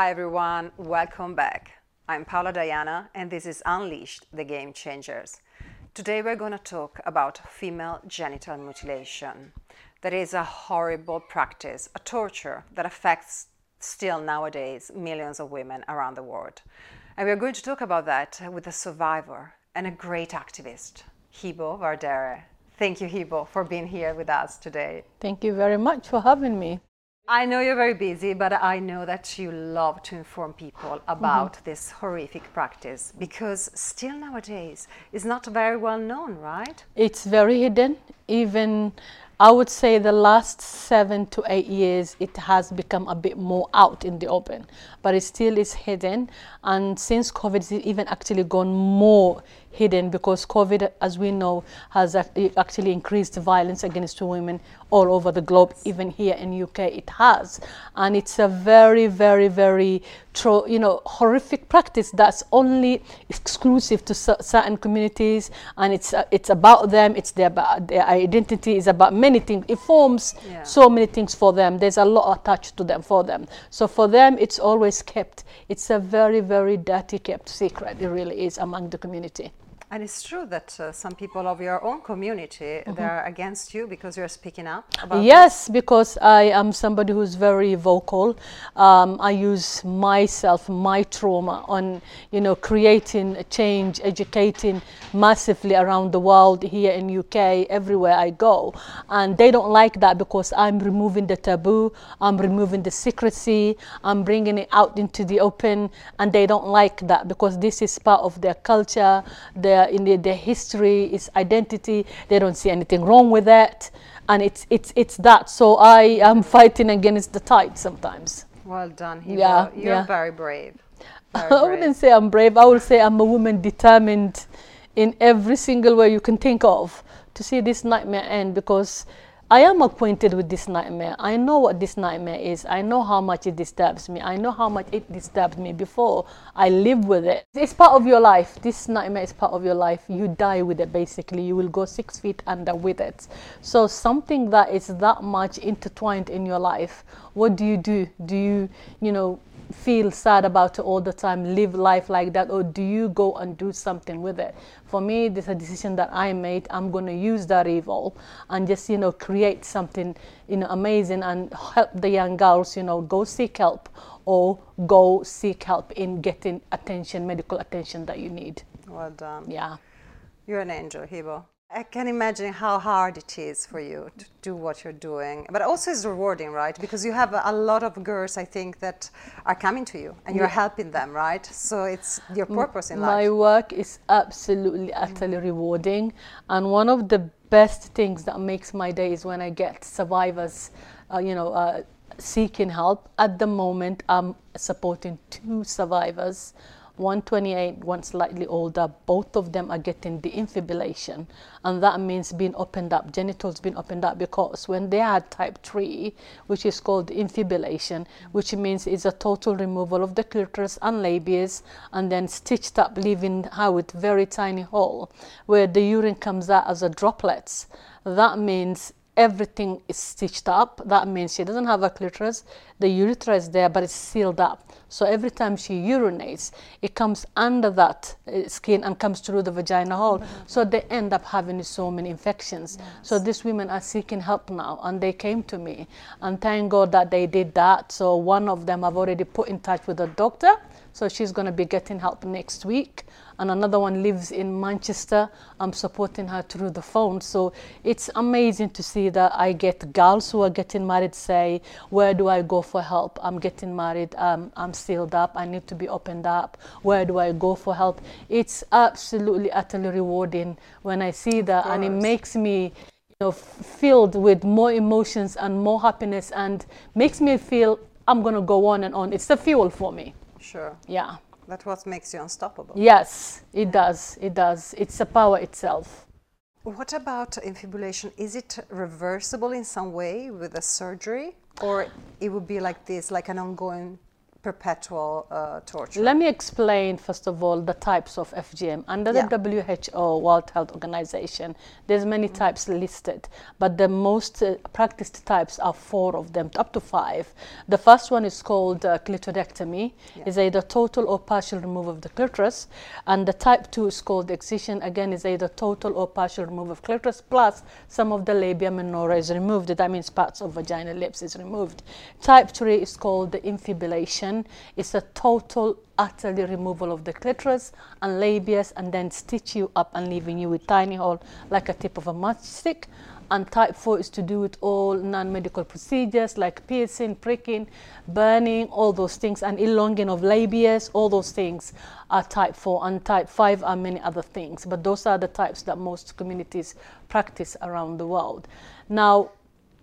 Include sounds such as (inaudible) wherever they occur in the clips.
Hi everyone, welcome back. I'm Paola Diana and this is Unleashed the Game Changers. Today we're going to talk about female genital mutilation. That is a horrible practice, a torture that affects still nowadays millions of women around the world. And we're going to talk about that with a survivor and a great activist, Hibo Wardere. Thank you, Hibo, for being here with us today. Thank you very much for having me. I know you're very busy, but I know that you love to inform people about mm-hmm. this horrific practice because still nowadays it's not very well known, right? It's very hidden. Even I would say the last seven to eight years, it has become a bit more out in the open, but it still is hidden. And since COVID, it's even actually gone more hidden because COVID, as we know, has actually increased violence against women all over the globe, even here in UK it has. And it's a very, very, very, tro- you know, horrific practice that's only exclusive to certain communities and it's, uh, it's about them, it's their, their identity, is about many things. It forms yeah. so many things for them. There's a lot attached to them for them. So for them, it's always kept. It's a very, very dirty kept secret. It really is among the community. And it's true that uh, some people of your own community mm-hmm. they're against you because you're speaking up about Yes, this. because I am somebody who's very vocal. Um, I use myself, my trauma on you know creating a change, educating massively around the world here in UK, everywhere I go, and they don't like that because I'm removing the taboo, I'm removing the secrecy, I'm bringing it out into the open, and they don't like that because this is part of their culture, their their in their, their history, its identity. They don't see anything wrong with that, and it's it's it's that. So I am fighting against the tide sometimes. Well done, Hibo. Yeah, you're yeah. very brave. (laughs) Very I wouldn't say I'm brave. I would say I'm a woman determined in every single way you can think of to see this nightmare end because I am acquainted with this nightmare. I know what this nightmare is. I know how much it disturbs me. I know how much it disturbed me before. I live with it. It's part of your life. This nightmare is part of your life. You die with it basically. You will go six feet under with it. So something that is that much intertwined in your life, what do you do? Do you, you know, feel sad about it all the time, live life like that, or do you go and do something with it? For me, this is a decision that I made. I'm going to use that evil and just, you know, create something, you know, amazing and help the young girls, you know, go seek help or go seek help in getting attention, medical attention that you need. Well done. Yeah. You're an angel, Hibo. I can imagine how hard it is for you to do what you're doing, but also it's rewarding, right? Because you have a lot of girls, I think, that are coming to you and you're yeah. helping them, right? So it's your purpose in life. My work is absolutely, utterly mm. rewarding, and one of the best things that makes my day is when I get survivors, uh, you know. Uh, seeking help at the moment i'm supporting two survivors 128, one slightly older, both of them are getting the infibulation. And that means being opened up, genitals being opened up, because when they had type 3, which is called infibulation, which means it's a total removal of the clitoris and labias, and then stitched up, leaving out very tiny hole where the urine comes out as a droplets. That means everything is stitched up. That means she doesn't have a clitoris. The urethra is there, but it's sealed up. So every time she urinates, it comes under that uh, skin and comes through the vagina hole. Mm-hmm. So they end up having so many infections. Yes. So these women are seeking help now, and they came to me. And thank God that they did that. So one of them I've already put in touch with a doctor. So she's going to be getting help next week and another one lives in Manchester. I'm supporting her through the phone. So it's amazing to see that I get girls who are getting married say, Where do I go for help? I'm getting married, um, I'm sealed up, I need to be opened up. Where do I go for help? It's absolutely, utterly rewarding when I see that, and it makes me you know, filled with more emotions and more happiness and makes me feel I'm going to go on and on. It's the fuel for me. Sure. Yeah. That's what makes you unstoppable. Yes, it does. It does. It's a power itself. What about infibulation? Is it reversible in some way with a surgery, or it would be like this, like an ongoing perpetual uh, torture. Let me explain first of all the types of FGM. Under Yeah. the WHO, World Health Organization, there's many types listed, but the most uh, practiced types are four of them, up to five. The first one is called uh, clitoridectomy. Yeah. Is either total or partial removal of the clitoris, and the type two is called excision. Again, is either total or partial removal of clitoris plus some of the labia minora is removed. That means parts of vaginal lips is removed. Type three is called the infibulation. It's a total, utterly removal of the clitoris and labias, and then stitch you up and leaving you with tiny hole like a tip of a matchstick. And type 4 is to do with all non medical procedures like piercing, pricking, burning, all those things, and elonging of labias, all those things are type 4. And type 5 are many other things, but those are the types that most communities practice around the world. Now,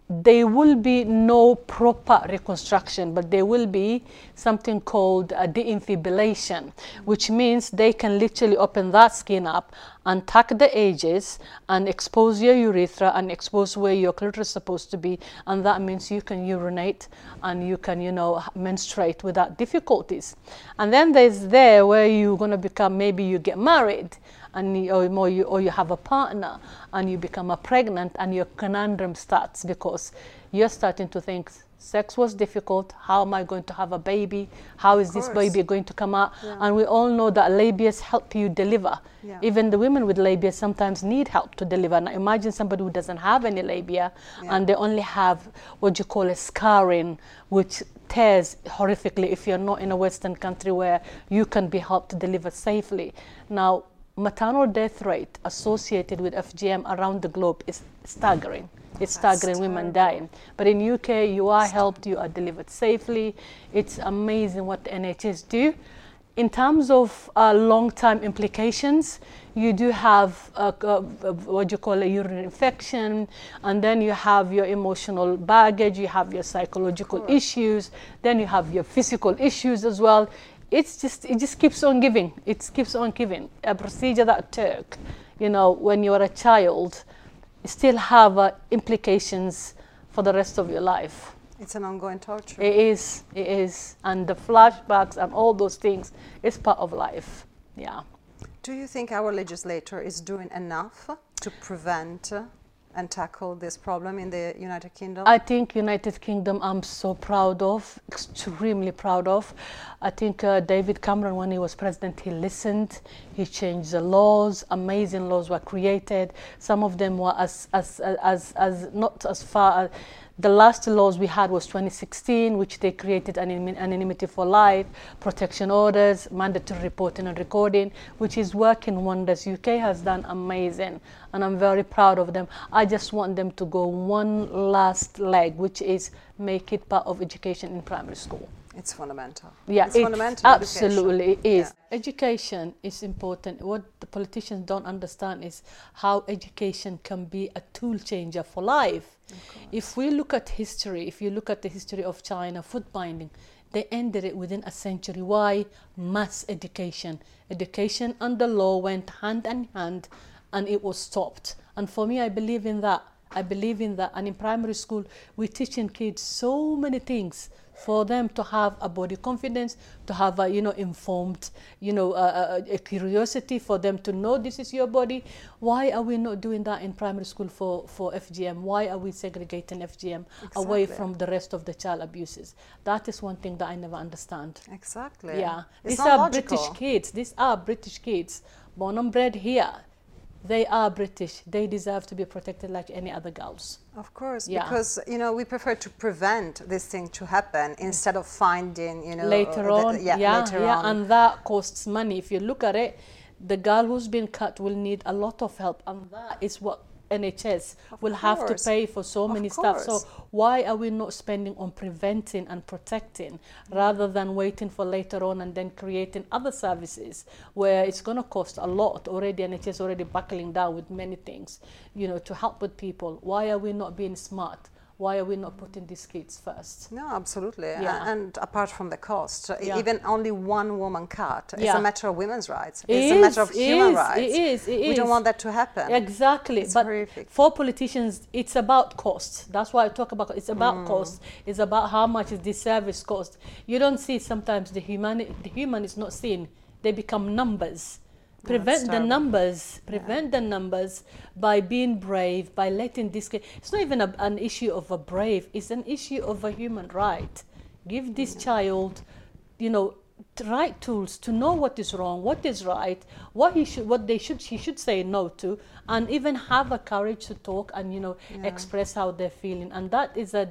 there will be no proper reconstruction, but there will be something called deinfibulation, which means they can literally open that skin up and tuck the edges and expose your urethra and expose where your clitoris is supposed to be, and that means you can urinate and you can, you know, menstruate without difficulties. And then there's there where you're going to become maybe you get married and you, or, more you, or you have a partner and you become a pregnant and your conundrum starts because you're starting to think sex was difficult. How am i going to have a baby? How is this baby going to come out? Yeah. and we all know that labias help you deliver. Yeah. even the women with labia sometimes need help to deliver. Now imagine somebody who doesn't have any labia Yeah. and they only have what you call a scarring which tears horrifically if you're not in a western country where you can be helped to deliver safely. Now maternal death rate associated with FGM around the globe is staggering. It's That's staggering women dying. But in UK, you are helped, you are delivered safely. It's amazing what the NHS do. In terms of uh, long-term implications, you do have uh, uh, what you call a urinary infection, and then you have your emotional baggage, you have your psychological issues, then you have your physical issues as well it's just it just keeps on giving. It keeps on giving. A procedure that took you know when you were a child still have uh, implications for the rest of your life. It's an ongoing torture. it is it is. And the flashbacks and all those things is part of life. Yeah. Do you think our legislator is doing enough to prevent and tackle this problem in the United Kingdom? I think United Kingdom I'm so proud of, extremely proud of. I think uh, David Cameron, when he was president, he listened, he changed the laws, amazing laws were created. Some of them were as, as, as, as not as far as, the last laws we had was 2016, which they created anonym- anonymity for life, protection orders, mandatory reporting and recording, which is working wonders. UK has done amazing, and I'm very proud of them. I just want them to go one last leg, which is make it part of education in primary school. It's fundamental. Yeah, it's it fundamental. education. absolutely it is. Yeah. Education is important. What the politicians don't understand is how education can be a tool changer for life. If we look at history, if you look at the history of China, foot binding, they ended it within a century. Why? Mass education. Education and the law went hand in hand and it was stopped. And for me, I believe in that. I believe in that. And in primary school, we're teaching kids so many things for them to have a body confidence, to have a you know informed, you know, uh, a, a curiosity for them to know this is your body. Why are we not doing that in primary school for for FGM? Why are we segregating FGM away from the rest of the child abuses? That is one thing that I never understand. Exactly. Yeah, It's these are logical. British kids. These are British kids, born and bred here. They are British. They deserve to be protected like any other girls. Of course, Yeah. because you know we prefer to prevent this thing to happen instead of finding you know later the- on, yeah, yeah, later yeah, on. and that costs money. If you look at it, the girl who's been cut will need a lot of help, and that is what NHS Of will have to pay for so Of many stuff. So why are we not spending on preventing and protecting rather than waiting for later on and then creating other services where it's going to cost a lot already NHS is already buckling down with many things, you know, to help with people. Why are we not being smart? Why are we not putting these kids first? No, absolutely. Yeah. And apart from the cost, Yeah. even only one woman cut is Yeah. a matter of women's rights. It it's a matter of human is, rights. it is, it we don't want that to happen. Exactly. It's but horrific. for politicians, it's about cost. That's why I talk about it's about Mm. cost. It's about how much is this service cost. You don't see sometimes the human the human is not seen. They become numbers. Prevent the numbers. Prevent the numbers by being brave. By letting this. It's not even a, an issue of a brave. It's an issue of a human right. Give this child, you know, right tools to know what is wrong, what is right, what he should, what they should, he should say no to, and even have a courage to talk and you know express how they're feeling. And that is a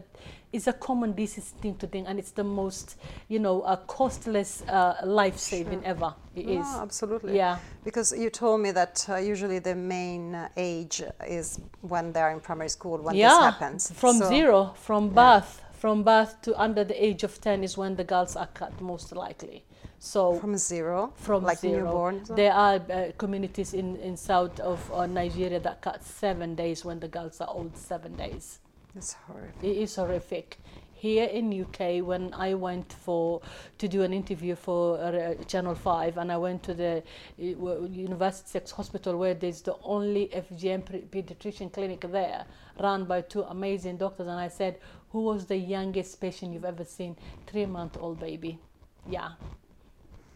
is a common decent thing to think, and it's the most you know a costless, uh, life saving ever. It is. Absolutely. Yeah. Because you told me that uh, usually the main uh, age is when they're in primary school when yeah, this happens. from So- zero, from birth, from birth to under the age of ten is when the girls are cut most likely. So From zero, from like zero. newborn. There are uh, communities in, in south of uh, Nigeria that cut seven days when the girls are old seven days. It's horrific. It is horrific. Here in UK, when I went for to do an interview for uh, Channel Five, and I went to the uh, University Sex Hospital, where there's the only FGM pediatrician clinic there, run by two amazing doctors, and I said, "Who was the youngest patient you've ever seen? Three-month-old baby." Yeah,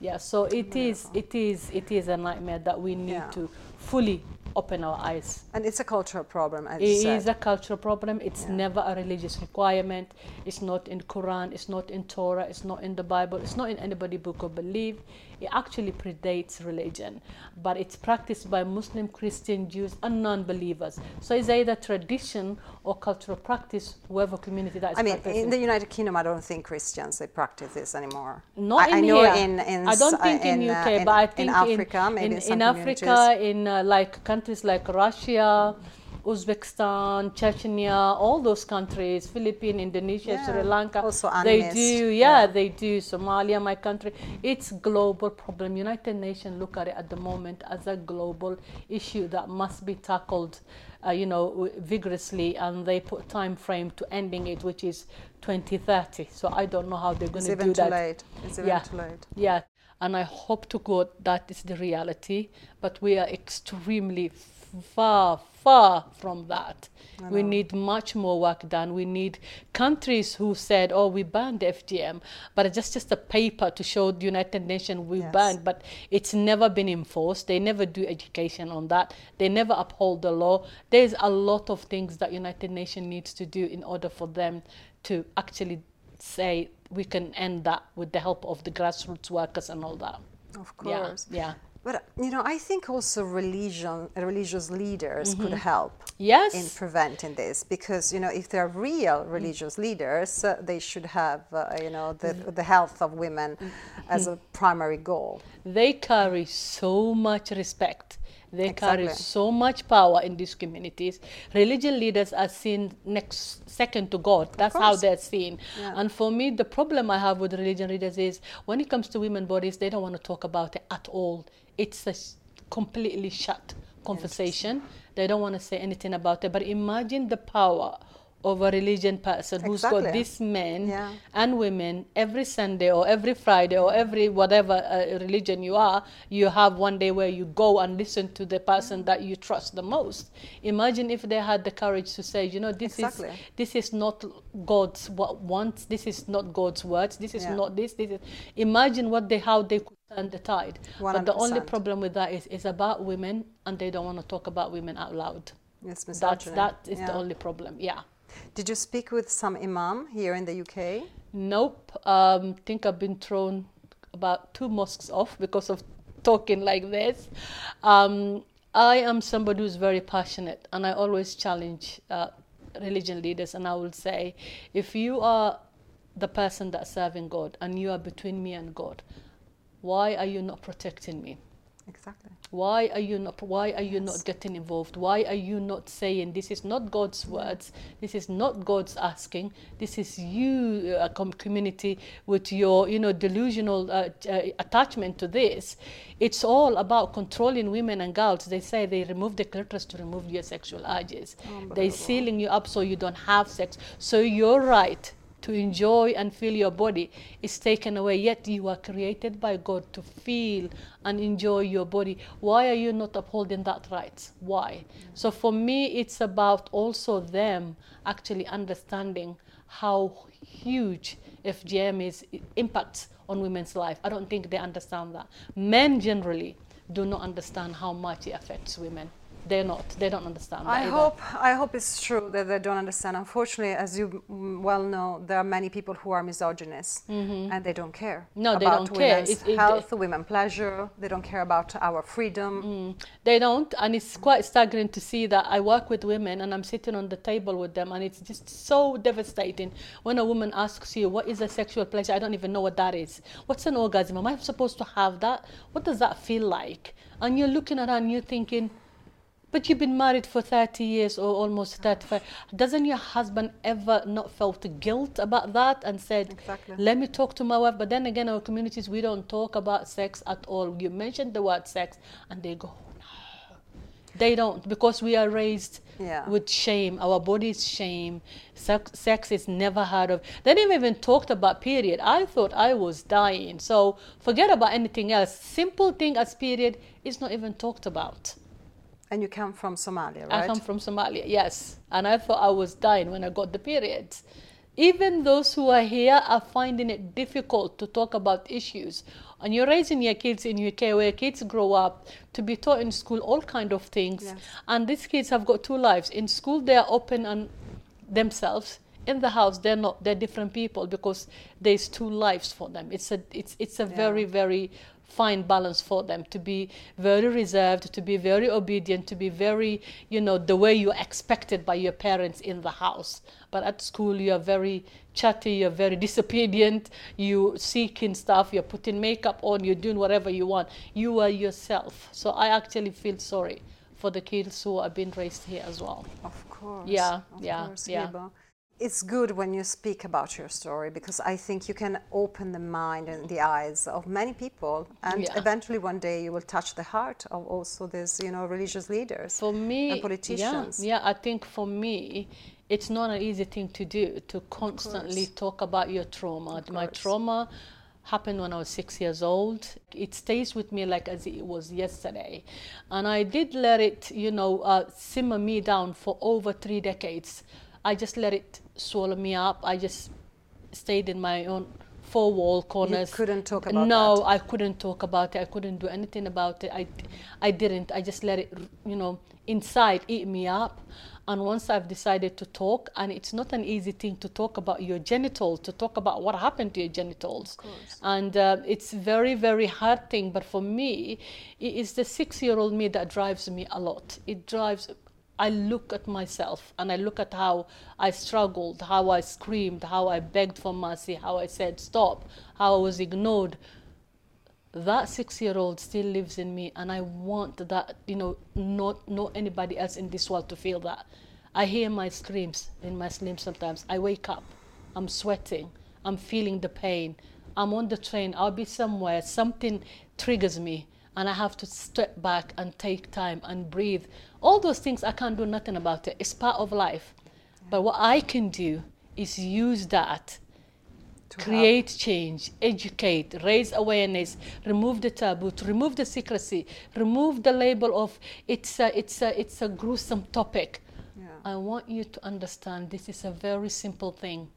yeah. So it is, it is, it is a nightmare that we need Yeah. to fully open our eyes. And it's a cultural problem, as you It said. is a cultural problem. It's Yeah. never a religious requirement. It's not in Quran. It's not in Torah. It's not in the Bible. It's not in anybody book of belief. It actually predates religion, but it's practiced by Muslim, Christian, Jews, and non-believers. So it's either tradition or cultural practice, whoever community that is I mean, practicing. in the United Kingdom, I don't think Christians they practice this anymore. Not I, I know here. in in I don't think in, uh, UK, in, but I in think Africa, in, in, some in Africa, in uh, like countries like Russia, Uzbekistan, Chechnya, all those countries, Philippines, Indonesia, Yeah. Sri Lanka, Also they do, yeah, yeah. they do. Somalia, my country, it's global problem. United Nations look at it at the moment as a global issue that must be tackled, uh, you know, vigorously, and they put time frame to ending it, which is 2030. So I don't know how they're going It's to even do too that. late. It's even Yeah. too late. Yeah, and I hope to God that is the reality, but we are extremely far, far from that. We need much more work done. We need countries who said, "Oh, we banned FGM," but it's just just a paper to show the United Nations we Yes. banned, but it's never been enforced. They never do education on that. They never uphold the law. There's a lot of things that United Nations needs to do in order for them to actually say we can end that with the help of the grassroots workers and all that. Of Yeah, course. yeah. But you know, I think also religion, religious leaders could Mm-hmm. help Yes. in preventing this because you know, if they're real religious leaders, uh, they should have uh, you know the Mm-hmm. the health of women as a primary goal. they carry so much respect. They carry so much power in these communities. Religion leaders are seen next second to God. That's how they're seen. Yeah. And for me, the problem I have with religion leaders is when it comes to women bodies, they don't want to talk about it at all. It's a completely shut conversation. They don't want to say anything about it. But imagine the power of a religion person who's got Exactly. these men Yeah. and women every Sunday or every Friday or every whatever uh, religion you are, you have one day where you go and listen to the person that you trust the most. Imagine if they had the courage to say, you know, this Exactly. is this is not God's what wants. This is not God's words. This is Yeah. not this. This is. Imagine what they how they could turn the tide. But the only problem with that it's is about women, and they don't want to talk about women out loud. It's That's that is the only problem. Yeah. Did you speak with some imam here in the UK? Nope. Um, think I've been thrown about two mosques off because of talking like this. Um, I am somebody who's very passionate, and I always challenge uh, religion leaders. And I will say, if you are the person that's serving God and you are between me and God, why are you not protecting me? Exactly. Why are you not? Why are you Yes. not getting involved? Why are you not saying this is not God's words? This is not God's asking. This is you, uh, com- community, with your you know delusional uh, uh, attachment to this. It's all about controlling women and girls. They say they remove the clitoris to remove your sexual urges. They Unbelievable. sealing you up so you don't have sex. So you're right to enjoy and feel your body is taken away. Yet you are created by God to feel and enjoy your body. Why are you not upholding that right? Why? So for me, it's about also them actually understanding how huge FGM is impacts on women's life. I don't think they understand that. Men generally do not understand how much it affects women. They're not. They don't understand. I either. hope I hope it's true that they don't understand. Unfortunately, as you well know, there are many people who are misogynist and they don't care Mm-hmm. No, they don't care. women's It- it- health, women pleasure. They don't care about our freedom. Mm. They don't, and it's quite staggering to see that I work with women and I'm sitting on the table with them, and it's just so devastating when a woman asks you, What is a sexual pleasure? I don't even know what that is. What's an orgasm? Am I supposed to have that? What does that feel like? And you're looking at her and you're thinking, but you've been married for 30 years or almost 35. Doesn't your husband ever not felt guilt about that and said, Exactly. let me talk to my wife? But then again, our communities, we don't talk about sex at all. You mentioned the word sex and they go, no. They don't because we are raised Yeah. with shame. Our bodies shame. Sex, sex is never heard of. They never even talked about period. I thought I was dying. So forget about anything else. Simple thing as period is not even talked about. And you come from Somalia, right? I come from Somalia, yes. And I thought I was dying when I got the periods. Even those who are here are finding it difficult to talk about issues. And you're raising your kids in UK where kids grow up to be taught in school all kind of things. Yes. And these kids have got two lives. In school they are open and themselves. In the house they're not. They're different people because there's two lives for them. It's a it's it's a Yeah. very very fine balance for them to be very reserved, to be very obedient, to be very, you know, the way you're expected by your parents in the house. But at school, you're very chatty, you're very disobedient, you seeking stuff, you're putting makeup on, you're doing whatever you want. You are yourself. So I actually feel sorry for the kids who are being raised here as well. Of course. Yeah, of yeah, course, yeah. Hibo. It's good when you speak about your story because I think you can open the mind and the eyes of many people, and Yeah. eventually one day you will touch the heart of also these, you know, religious leaders For me, and politicians. Yeah, yeah, I think for me, it's not an easy thing to do to constantly talk about your trauma. My trauma happened when I was six years old. It stays with me like as it was yesterday, and I did let it, you know, uh, simmer me down for over three decades. I just let it swallow me up. I just stayed in my own four wall corners. You couldn't talk about no, that? I couldn't talk about it. I couldn't do anything about it. I, I didn't. I just let it, you know, inside eat me up. And once I've decided to talk, and it's not an easy thing to talk about your genitals, to talk about what happened to your genitals. course. And uh, it's very, very hard thing. But for me, it is the six-year-old me that drives me a lot. It drives. I look at myself and I look at how I struggled, how I screamed, how I begged for mercy, how I said stop, how I was ignored. That six year old still lives in me, and I want that, you know, not, not anybody else in this world to feel that. I hear my screams in my sleep sometimes. I wake up, I'm sweating, I'm feeling the pain. I'm on the train, I'll be somewhere, something triggers me, and I have to step back and take time and breathe. All those things, I can't do nothing about it. It's part of life. But what I can do is use that To help. create change, educate, raise awareness, remove the taboo, to remove the secrecy, remove the label of it's a, it's a, it's a gruesome topic. Yeah. I want you to understand this is a very simple thing.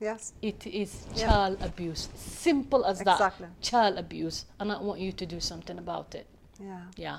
Yes. It is Yeah. child abuse. Simple as Exactly. that. Child abuse. And I want you to do something about it. Yeah. Yeah.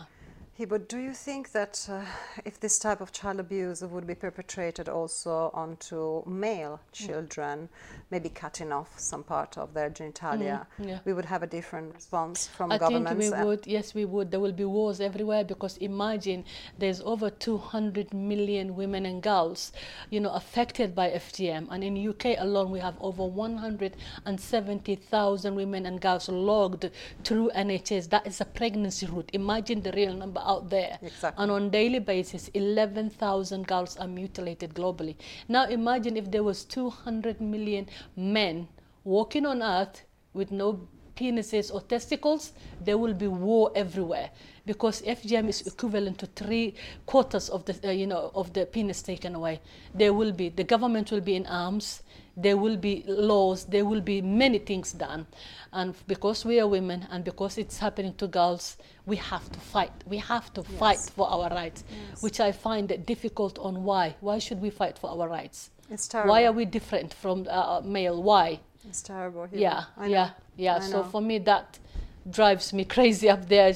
But do you think that uh, if this type of child abuse would be perpetrated also onto male children, maybe cutting off some part of their genitalia, Mm, yeah. we would have a different response from I think we would, yes, we would. There will be wars everywhere because imagine there's over 200 million women and girls, you know, affected by FGM. And in UK alone, we have over 170,000 women and girls logged through NHS. That is a pregnancy route. Imagine the real number out there. Exactly. And on daily basis, 11,000 girls are mutilated globally. Now imagine if there was 200 million men walking on earth with no penises or testicles, there will be war everywhere because FGM is equivalent to three quarters of the uh, you know of the penis taken away. There will be the government will be in arms. There will be laws. There will be many things done, and because we are women and because it's happening to girls, we have to fight. We have to fight for our rights, which I find it difficult. On why? Why should we fight for our rights? It's terrible. Why are we different from uh, male? Why? It's terrible. Hibo. Yeah, I know. yeah, yeah. So for me, that drives me (laughs) crazy up there.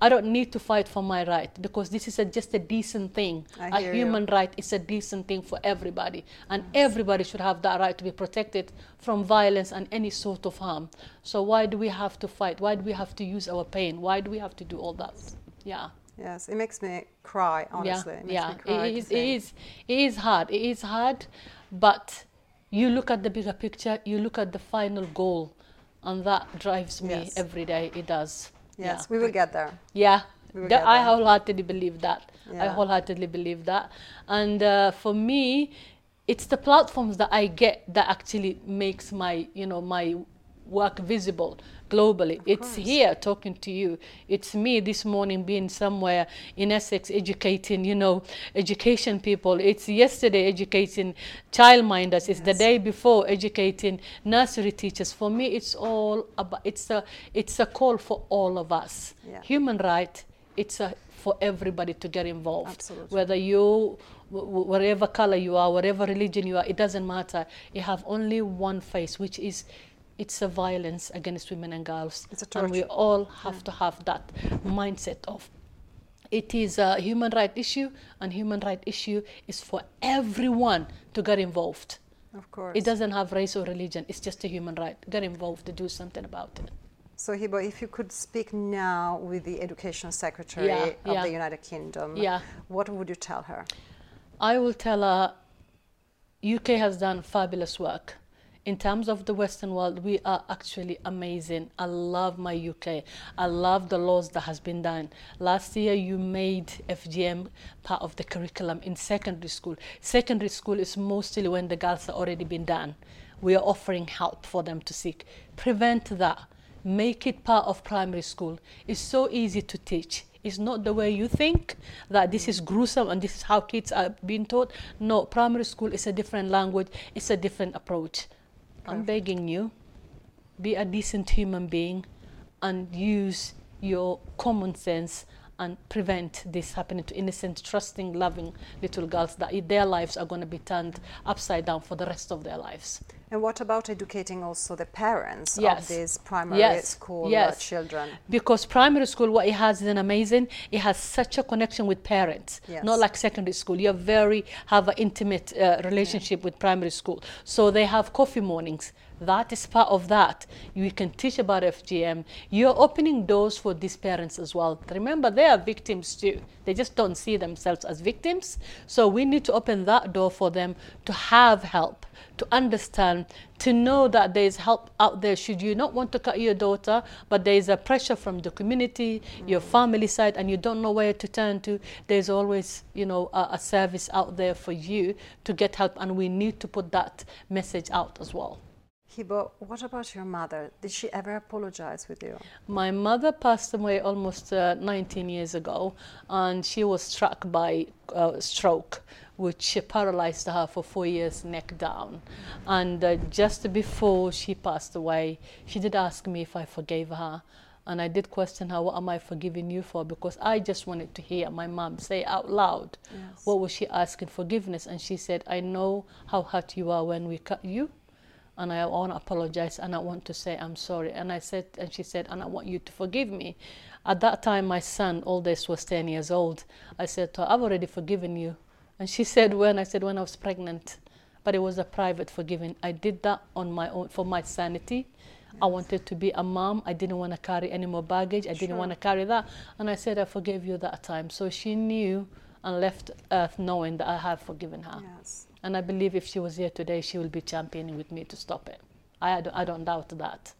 I don't need to fight for my right because this is a, just a decent thing. A hear you. human right is a decent thing for everybody, and everybody should have that right to be protected from violence and any sort of harm. So why do we have to fight? Why do we have to use our pain? Why do we have to do all that? Yeah. Yes, it makes me cry, honestly. Yeah, it makes yeah. me cry It is, it is, it is hard. It is hard, but you look at the bigger picture. You look at the final goal, and that drives me Yes. every day. It does. Yes, we will get there. Yeah. I wholeheartedly believe that. I wholeheartedly believe that. And uh, for me, it's the platforms that I get that actually makes my, you know, my work visible globally. it's course. here talking to you. It's me this morning being somewhere in Essex educating, you know, education people. It's yesterday educating childminders. It's the day before educating nursery teachers. For me, it's all about. It's a it's a call for all of us. Yeah. Human right. It's a for everybody to get involved. Absolutely. Whether you, wh- wh- whatever color you are, whatever religion you are, it doesn't matter. You have only one face, which is. It's a violence against women and girls, It's a and we all have to have that mindset of it is a human right issue and human right issue is for everyone to get involved Of course. it doesn't have race or religion it's just a human right get involved to do something about it So, Hibo, if you could speak now with the Education Secretary Yeah, of yeah. the United Kingdom, Yeah. what would you tell her? i will tell her uk has done fabulous work in terms of the western world we are actually amazing. I love my uk i love the laws that has been done. Last year you made fgm part of the curriculum in secondary school. Secondary school is mostly when the girls are already been done. We are offering help for them to seek. Prevent that. Make it part of primary school. It's so easy to teach. It's not the way you think that this is gruesome and this is how kids are being taught. No primary school is a different language. It's a different approach i'm begging you be a decent human being and use your common sense and prevent this happening to innocent, trusting, loving little girls that their lives are going to be turned upside down for the rest of their lives. And what about educating also the parents of these primary Yes. school uh, Yes. children? Because primary school, what it has is an amazing. It has such a connection with parents, Yes. not like secondary school. You very have an intimate uh, relationship with primary school. So they have coffee mornings. That is part of that. You can teach about FGM. You're opening doors for these parents as well. Remember, they are victims too. They just don't see themselves as victims. So we need to open that door for them to have help, to understand, to know that there is help out there. Should you not want to cut your daughter, but there is a pressure from the community, your mm. family side, and you don't know where to turn to, there's always, you know, a, a service out there for you to get help, and we need to put that message out as well. Hibo, what about your mother? Did she ever apologize with you? My mother passed away almost uh, 19 years ago, and she was struck by uh, stroke, which paralyzed her for four years, neck down. And uh, just before she passed away, she did ask me if I forgave her. And I did question her, What am I forgiving you for? Because I just wanted to hear my mom say out loud, Yes. What was she asking forgiveness? And she said, I know how hurt you are when we cut you and I want to apologize and I want to say I'm sorry. And I said, and she said, and I want you to forgive me. At that time, my son, oldest, was 10 years old. I said to her, I've already forgiven you. And she (laughs) said, when? I said, when I was pregnant. But it was a private forgiving. I did that on my own, for my sanity. Yes. I wanted to be a mom. I didn't want to carry any more baggage. I sure. didn't want to carry that. And I said, I forgave you that time. So she knew and left earth knowing that I have forgiven her. Yes. And I believe if she was here today, she will be championing with me to stop it. I, I don't doubt that.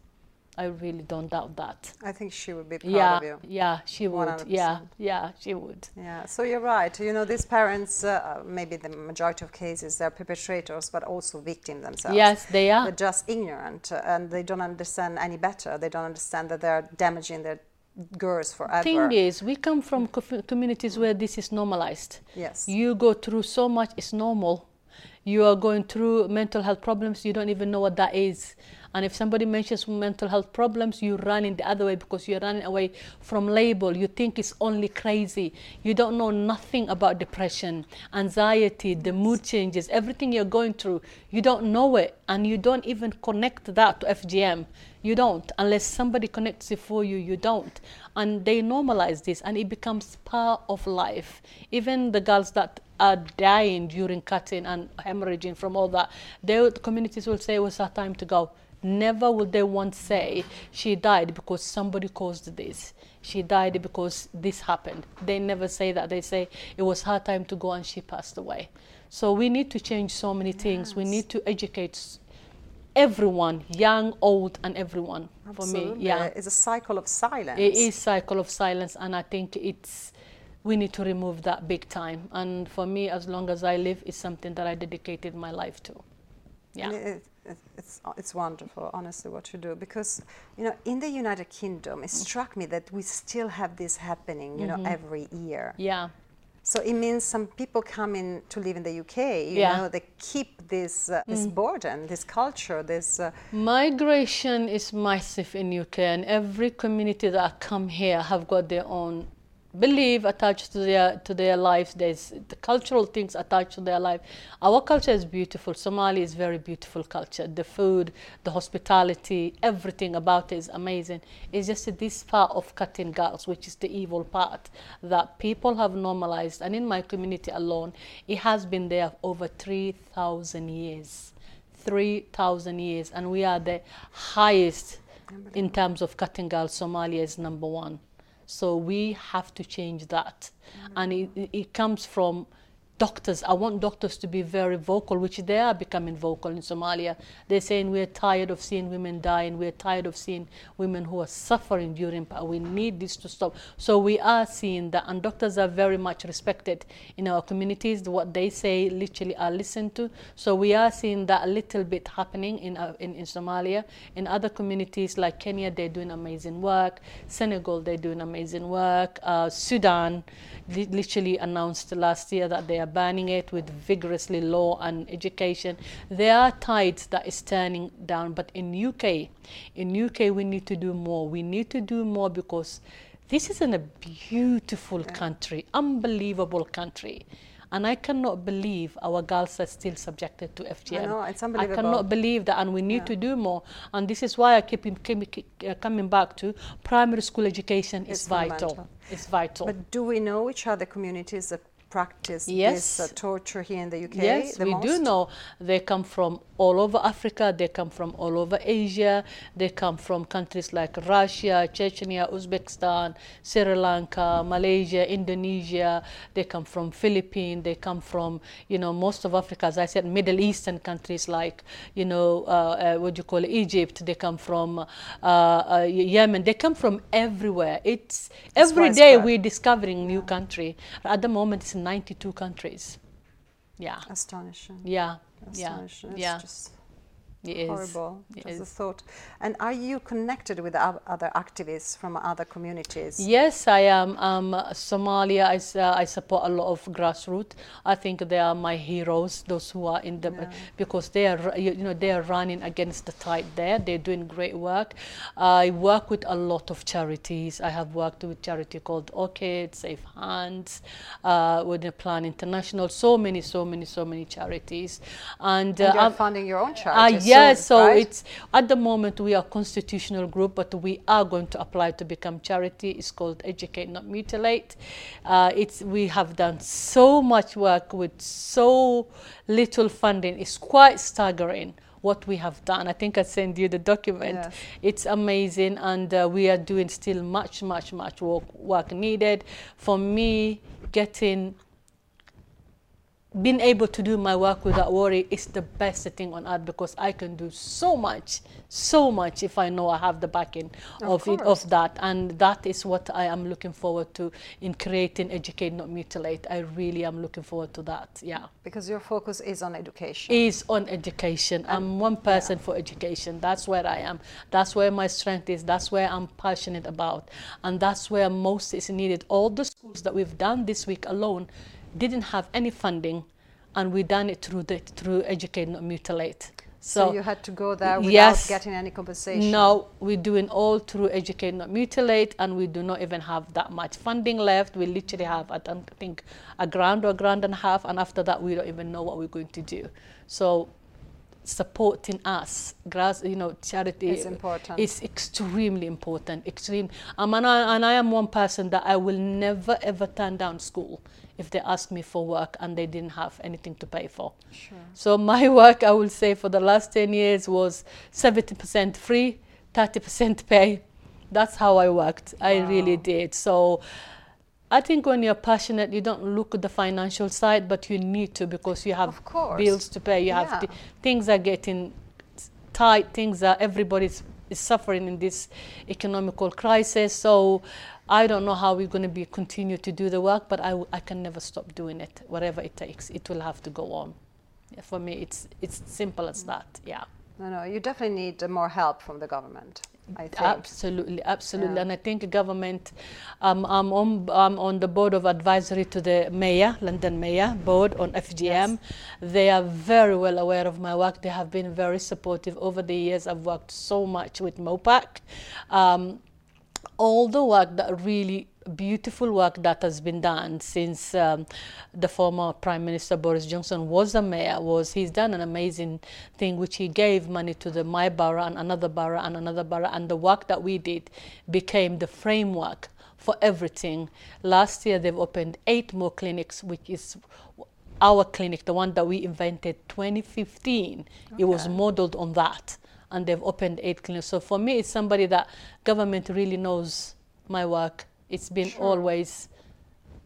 I really don't doubt that. I think she would be proud yeah, of you. Yeah, she would. 100%. Yeah, yeah, she would. Yeah, so you're right. You know, these parents, uh, maybe the majority of cases, they're perpetrators, but also victims themselves. Yes, they are. They're just ignorant uh, and they don't understand any better. They don't understand that they're damaging their girls forever. Thing is, we come from communities where this is normalized. Yes. You go through so much, it's normal. You are going through mental health problems, you don't even know what that is. And if somebody mentions mental health problems, you run in the other way because you're running away from label. You think it's only crazy. You don't know nothing about depression, anxiety, the mood changes, everything you're going through. You don't know it, and you don't even connect that to FGM. You don't, unless somebody connects it for you, you don't. And they normalize this, and it becomes part of life. Even the girls that are dying during cutting and hemorrhaging from all that, The communities will say it was our time to go. Never will they once say she died because somebody caused this. She died because this happened. They never say that. They say it was her time to go and she passed away. So we need to change so many things. Yes. We need to educate everyone, young, old, and everyone. Absolutely. For me, yeah, it's a cycle of silence. It is cycle of silence, and I think it's we need to remove that big time. And for me, as long as I live, it's something that I dedicated my life to. Yeah. It, it's, it's wonderful, honestly, what you do. Because, you know, in the United Kingdom, it struck me that we still have this happening, you mm -hmm. know, mm-hmm. every year. Yeah. So it means some people come in to live in the UK, you yeah. know, they keep this, uh, this mm. burden, this culture, this... Uh, Migration is massive in UK and every community that come here have got their own believe attached to their to their lives. There's the cultural things attached to their life. Our culture is beautiful. Somali is very beautiful culture. The food the hospitality everything about it is amazing. It's just this part of cutting girls which is the evil part that people have normalized. And in my community alone it has been there over 3000 years. 3000 years. And we are the highest in terms of cutting girls. Somalia is number one so we have to change that. Mm. And it, it comes from doctors. I want doctors to be very vocal, which they are becoming vocal in Somalia. They're saying we're tired of seeing women dying. We're tired of seeing women who are suffering during power. We need this to stop. So we are seeing that, and doctors are very much respected in our communities. What they say literally are listened to. So we are seeing that a little bit happening in, uh, in, in Somalia. In other communities like Kenya, they're doing amazing work. Senegal, they're doing amazing work. Uh, Sudan li literally announced last year that they are banning it with vigorously law and education. There are tides that is turning down, but in UK, in UK we need to do more. We need to do more because this is in a beautiful country, unbelievable country. And I cannot believe our girls are still subjected to FGM. I know, it's unbelievable. I cannot believe that, and we need yeah. to do more. And this is why I keep, keep uh, coming back to primary school education it's is vital. It's vital. But do we know which are the communities that practice yes. this uh, torture here in the UK? Yes, we most? do know. They come from all over Africa, they come from all over Asia, they come from countries like Russia, Chechnya, Uzbekistan, Sri Lanka, Malaysia, Indonesia, they come from Philippines, they come from, you know, most of Africa, as I said, Middle Eastern countries like, you know, uh, uh, what do you call it, Egypt, they come from uh, uh, Yemen, they come from everywhere. It's, it's every day we're discovering new country. At the moment, it's 92 countries. Yeah. Astonishing. Yeah. Astonishing. Yeah. It's yeah. It is. Horrible, just a thought. And are you connected with other activists from other communities? Yes, I am. Um, Somalia, I, uh, I support a lot of grassroots. I think they are my heroes, those who are in the, yeah. because they are, you know, they are running against the tide there. They're doing great work. I work with a lot of charities. I have worked with charity called Orchid, Safe Hands, uh, with the Plan International, so many, so many, so many charities. And, uh, and you're funding your own charities. Uh, yes, so right? it's at the moment we are a constitutional group, but we are going to apply to become charity. It's called Educate Not Mutilate. Uh, it's we have done so much work with so little funding. It's quite staggering what we have done. I think I sent you the document. Yes. It's amazing, and uh, we are doing still much, much, much work, work needed. For me, getting being able to do my work without worry is the best thing on earth because I can do so much, so much if I know I have the backing Of of, it, of that, and that is what I am looking forward to in creating Educate Not Mutilate. I really am looking forward to that. Yeah, because your focus is on education. is on education. I'm one person for education. That's where I am. That's where my strength is. That's where I'm passionate about, and that's where most is needed. All the schools that we've done this week alone didn't have any funding, and we done it through the through Educate Not Mutilate. so, you had to go there without yes. getting any compensation. No, we're doing all through Educate Not Mutilate, and we do not even have that much funding left. We literally have, I don't think, a grand or a grand and a half, and after that, we don't even know what we're going to do. So, supporting us, grass, you know, charity is important. It's extremely important. Extreme, um, and, I, and I am one person that I will never ever turn down school if they ask me for work and they didn't have anything to pay for. Sure. So my (laughs) work, I will say, for the last 10 years was 70% free, 30% pay. That's how I worked. I really did. So I think when you're passionate, you don't look at the financial side, but you need to because you have bills to pay. You have Yeah. things are getting tight. Things are everybody's is suffering in this economical crisis. So I don't know how we're going to be continue to do the work, but I, w- I can never stop doing it. Whatever it takes, it will have to go on. Yeah, for me, it's it's simple as mm. that. Yeah. No, no, you definitely need more help from the government. Absolutely, absolutely, Yeah. and I think government. Um, I'm on I'm on the board of advisory to the mayor, London Mayor board on FGM. They are very well aware of my work. They have been very supportive over the years. I've worked so much with MOPAC. Um, all the work that really beautiful work that has been done since um, the former prime minister boris johnson was a mayor was he's done an amazing thing which he gave money to the my borough and another borough and another borough and the work that we did became the framework for everything last year they've opened eight more clinics which is our clinic the one that we invented 2015 it was modeled on that and they've opened eight clinics. So for me, it's somebody that government really knows my work. It's been Sure. always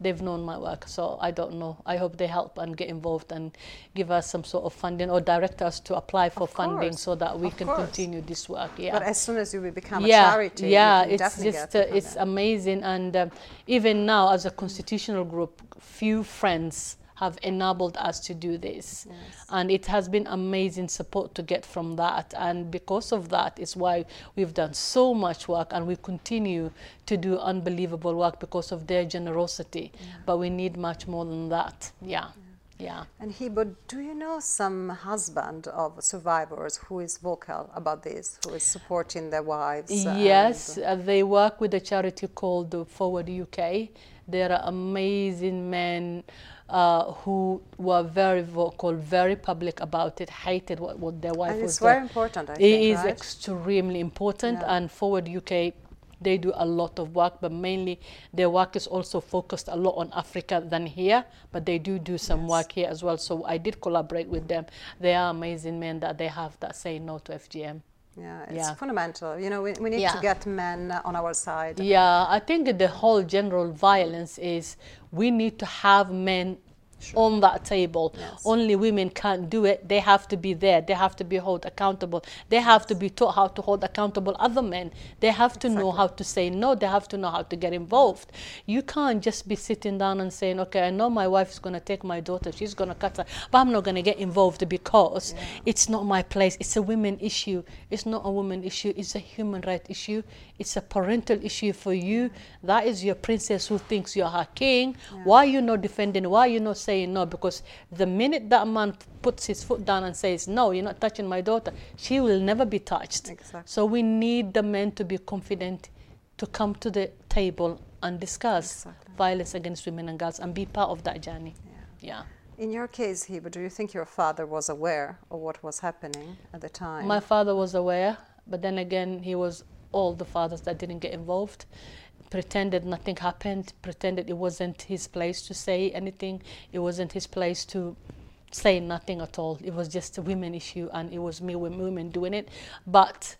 they've known my work. So I don't know. I hope they help and get involved and give us some sort of funding or direct us to apply for funding so that we Of can course. continue this work. Yeah But as soon as you become yeah, a charity, yeah, it's definitely just uh, it's amazing, and um, even now as a constitutional group, few friends have enabled us to do this, Yes. and it has been amazing support to get from that, and because of that is why we've done so much work, and we continue to do unbelievable work because of their generosity. But we need much more than that. Yeah, yeah. And Hibo, do you know some husband of survivors who is vocal about this, who is supporting their wives? Yes, and- uh, they work with a charity called Forward UK. There are amazing men uh, who were very vocal, very public about it, hated what, what their wife and was it's doing. very important, I It think, is right? extremely important, Yeah. and Forward UK. They do a lot of work, but mainly their work is also focused a lot on Africa than here. But they do do some Yes. work here as well. So I did collaborate with them. They are amazing men that they have that say no to FGM. yeah, it's yeah. fundamental. You know, we, we need to get men on our side. Yeah, I think the whole general violence is we need to have men on that table. Yes. Only women can't do it. They have to be there. They have to be held accountable. They have to be taught how to hold accountable other men. They have to know how to say no. They have to know how to get involved. You can't just be sitting down and saying, okay, I know my wife is going to take my daughter. She's going to cut her, but I'm not going to get involved because Yeah. it's not my place. It's a women issue. It's not a woman issue. It's a human right issue. It's a parental issue for you. That is your princess who thinks you're her king. Why are you not defending? Why are you not saying no? Because the minute that man puts his foot down and says, no, you're not touching my daughter, she will never be touched. Exactly. So we need the men to be confident to come to the table and discuss Exactly. violence against women and girls and be part of that journey. Yeah. Yeah. In your case, Hibo, do you think your father was aware of what was happening at the time? My father was aware, but then again, he was all the fathers that didn't get involved, pretended nothing happened, pretended it wasn't his place to say anything, it wasn't his place to say nothing at all. It was just a women issue, and it was me, with women doing it. But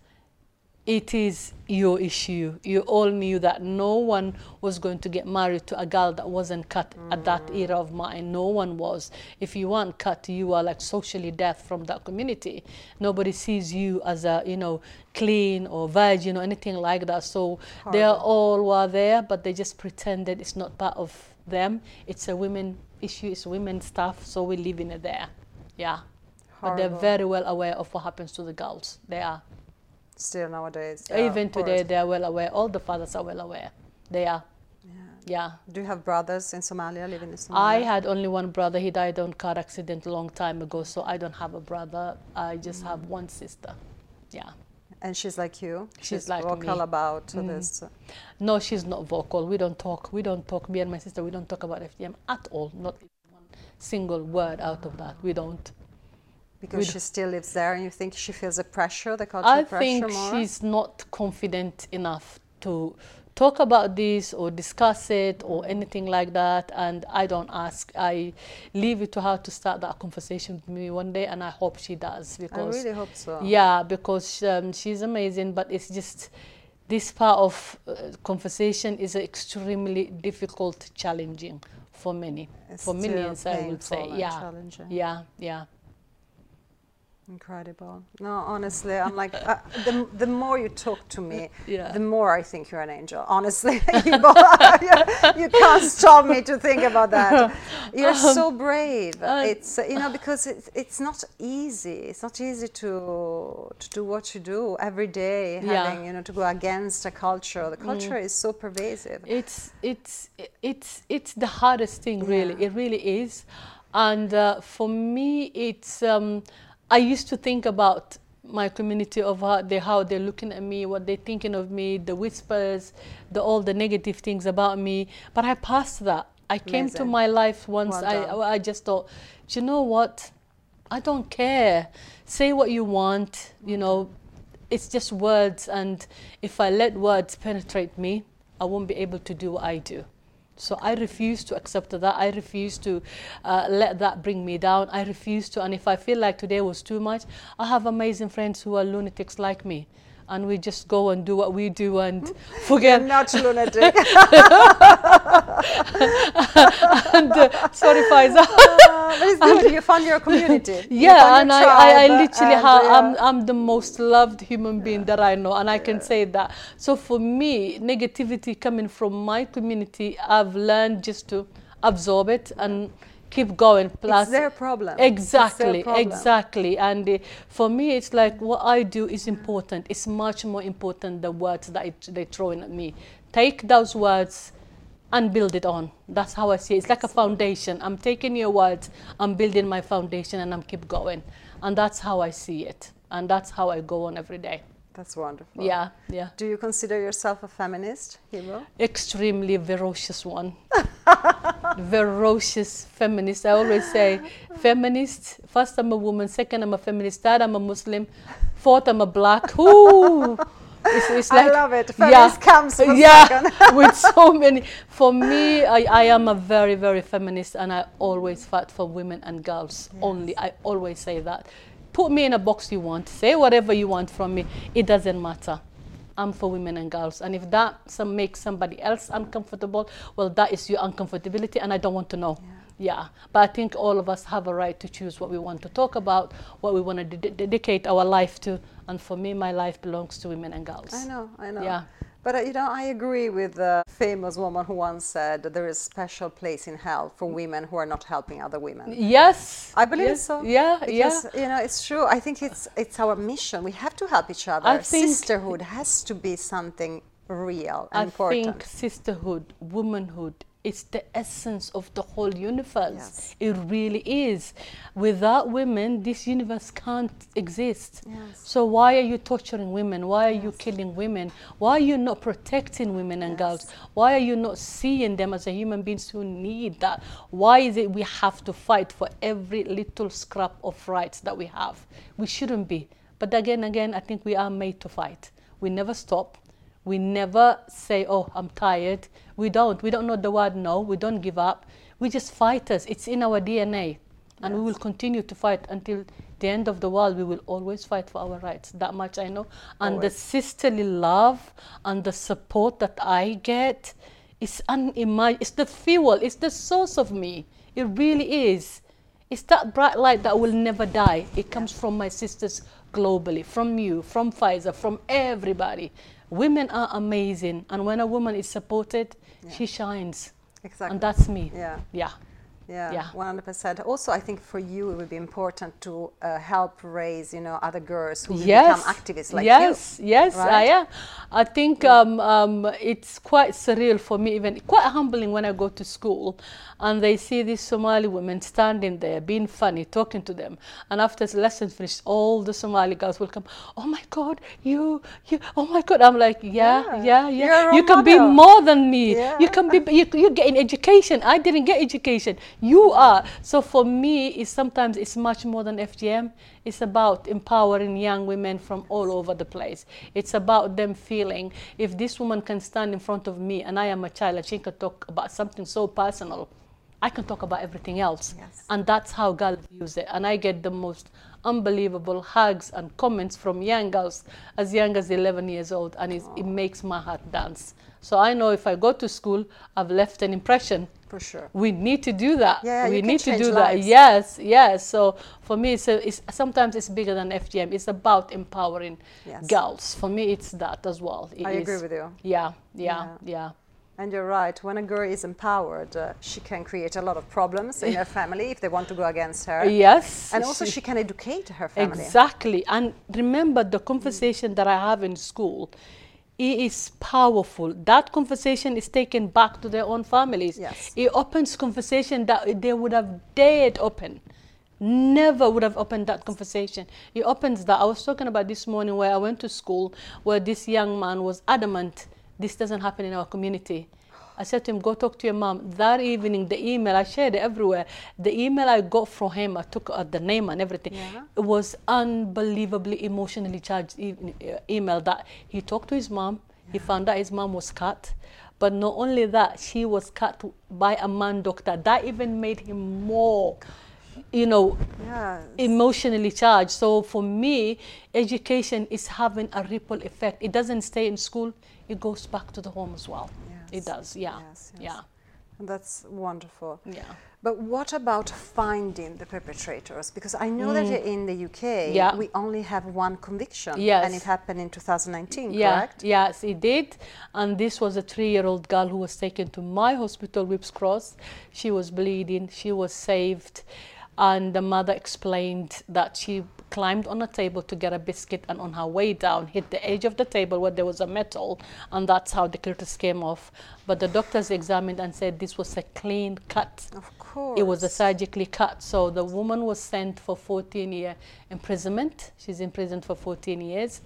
it is your issue. You all knew that no one was going to get married to a girl that wasn't cut mm. at that era of mine. No one was. If you weren't cut, you are like socially deaf from that community. Nobody sees you as a, you know, clean or virgin or anything like that. So Horrible. they all were there, but they just pretended it's not part of them. It's a women issue, it's women stuff, so we're leaving it there. Yeah. Horrible. But they're very well aware of what happens to the girls. They are still nowadays. Yeah, Even today, they are well aware. All the fathers are well aware. They are. Yeah. yeah. Do you have brothers in Somalia living in Somalia? I had only one brother. He died on car accident a long time ago, so I don't have a brother. I just mm. have one sister. Yeah. And she's like you. She's, she's like vocal me. about mm. this. No, she's not vocal. We don't talk. We don't talk. Me and my sister, we don't talk about FGM at all. Not one single word out of that. We don't because she still lives there and you think she feels a pressure the cultural I pressure think she's not confident enough to talk about this or discuss it or anything like that and I don't ask. I leave it to her to start that conversation with me one day and I hope she does because I really hope so. Yeah because um, she's amazing but it's just this part of uh, conversation is extremely difficult challenging for many. It's for millions I would say. yeah. yeah yeah Incredible. No, honestly, I'm like, uh, the, the more you talk to me, yeah. the more I think you're an angel. Honestly, (laughs) (laughs) you, you, can't stop me to think about that. You're um, so brave. Uh, it's, you know, because it's, it's not easy. It's not easy to, to do what you do every day, yeah. having, you know, to go against a culture. The culture mm. is so pervasive. It's, it's, it's, it's the hardest thing, really. Yeah. It really is. And uh, for me, it's, um, I used to think about my community of how, they, how they're looking at me, what they're thinking of me, the whispers, the, all the negative things about me. But I passed that. I Amazing. came to my life once. Well I, I just thought, you know what? I don't care. Say what you want. You know, it's just words. And if I let words penetrate me, I won't be able to do what I do. So I refuse to accept that. I refuse to uh, let that bring me down. I refuse to. And if I feel like today was too much, I have amazing friends who are lunatics like me and we just go and do what we do and forget. You're not lunatic. (laughs) (laughs) (laughs) and uh, sorry, Faiza. (laughs) Uh, it's good. you found your community. (laughs) Yeah, and I, I, I, literally have, yeah. I'm, I'm the most loved human being yeah. that I know, and I can say that. So for me, negativity coming from my community, I've learned just to absorb it and keep going. Plus, it's their problem. Exactly, their problem. exactly. And uh, for me, it's like what I do is important. It's much more important than words that it, they're throwing at me. Take those words and build it on. That's how I see it. It's like a foundation. I'm taking your words, I'm building my foundation, and I'm keep going. And that's how I see it. And that's how I go on every day. That's wonderful. Yeah, yeah. Do you consider yourself a feminist, Hibo? Extremely ferocious one. (laughs) ferocious feminist. I always say feminist. First, I'm a woman. Second, I'm a feminist. Third, I'm a Muslim. Fourth, I'm a black. Ooh. It's, it's like, I love it. Feminist yeah, comes yeah, (laughs) with so many. For me, I, I am a very, very feminist, and I always fight for women and girls yes. only. I always say that Put me in a box you want. Say whatever you want from me. It doesn't matter. I'm for women and girls. And if that some makes somebody else uncomfortable, well, that is your uncomfortability, and I don't want to know. Yeah. Yeah. But I think all of us have a right to choose what we want to talk about, what we want to dedicate our life to. And for me, my life belongs to women and girls. I know, I know. Yeah. But uh, you know, I agree with the famous woman who once said that there is a special place in hell for women who are not helping other women. Yes, I believe yes. so. Yeah, because, yeah. You know, it's true. I think it's it's our mission. We have to help each other. I think Sisterhood has to be something real I important. think sisterhood, womanhood it's the essence of the whole universe. Yes. It really is. Without women, this universe can't exist. Yes. So why are you torturing women? Why are you killing women? Why are you not protecting women and girls? Why are you not seeing them as a human beings who need that? Why is it we have to fight for every little scrap of rights that we have? We shouldn't be. But again, again, I think we are made to fight. We never stop. We never say, oh, I'm tired. We don't. We don't know the word no. We don't give up. We just fighters. It's in our DNA. And we will continue to fight until the end of the world. We will always fight for our rights. That much I know. And Always. the sisterly love and the support that I get is unimaginable. It's the fuel. It's the source of me. It really is. It's that bright light that will never die. It comes from my sisters globally, from you, from Faiza, from everybody. Women are amazing, and when a woman is supported, she shines. Exactly. And that's me. Yeah. Yeah. Yeah, Yeah. one hundred percent. Also, I think for you it would be important to uh, help raise, you know, other girls who yes. become activists like yes, you. Yes, yes, right? I am. I think um, um, it's quite surreal for me, even quite humbling when I go to school and they see these Somali women standing there, being funny, talking to them. And after the lesson finished, all the Somali girls will come, Oh my God, you, you, oh my God. I'm like, Yeah, Yeah, yeah, yeah. You can be more than me. Yeah. You can be, you, you're getting education. I didn't get education. You are. So for me, it's sometimes it's much more than FGM. It's about empowering young women from all over the place. It's about them feeling if this woman can stand in front of me and I am a child and she can talk about something so personal, I can talk about everything else. Yes. And that's how girls use it. And I get the most unbelievable hugs and comments from young girls as young as 11 years old. And it's, it makes my heart dance. So I know if I go to school, I've left an impression. For sure. We need to do that. Yeah, we need to do lives. that. Yes, yes. So for me, it's, a, it's sometimes it's bigger than FGM. It's about empowering Yes. girls. For me, it's that as well. It I agree with you. Yeah, yeah, yeah. And you're right. When a girl is empowered, uh, she can create a lot of problems in her (laughs) family if they want to go against her. Yes. And also, she- she can educate her family. Exactly. And remember the conversation that I have in school. It is powerful. That conversation is taken back to their own families. Yes. It opens conversation that they would have dared open. Never would have opened that conversation. It opens that. I was talking about this morning where I went to school where this young man was adamant this doesn't happen in our community. I said to him, go talk to your mom. That evening, the email, I shared it everywhere. The email I got from him, I took uh, the name and everything. Yeah. It was unbelievably emotionally charged e- uh, email that he talked to his mom. He found out his mom was cut. But not only that, she was cut by a man doctor. That even made him more, you know, Yeah. emotionally charged. So for me, education is having a ripple effect. It doesn't stay in school, it goes back to the home as well. It does, yeah. Yes, yes. Yeah. That's wonderful. Yeah. But what about finding the perpetrators? Because I know that in the UK, Mm. Yeah. we only have one conviction. Yes. And it happened in 2019, Yeah, correct? yes, it did. And this was a three-year-old girl who was taken to my hospital, Whipps Cross. She was bleeding. She was saved, and the mother explained that she climbed on a table to get a biscuit, and on her way down, hit the edge of the table where there was a metal, and that's how the clitoris came off. But the doctors examined and said this was a clean cut. Of course. It was a surgically cut. So the woman was sent for 14 year imprisonment. She's imprisoned for 14 years.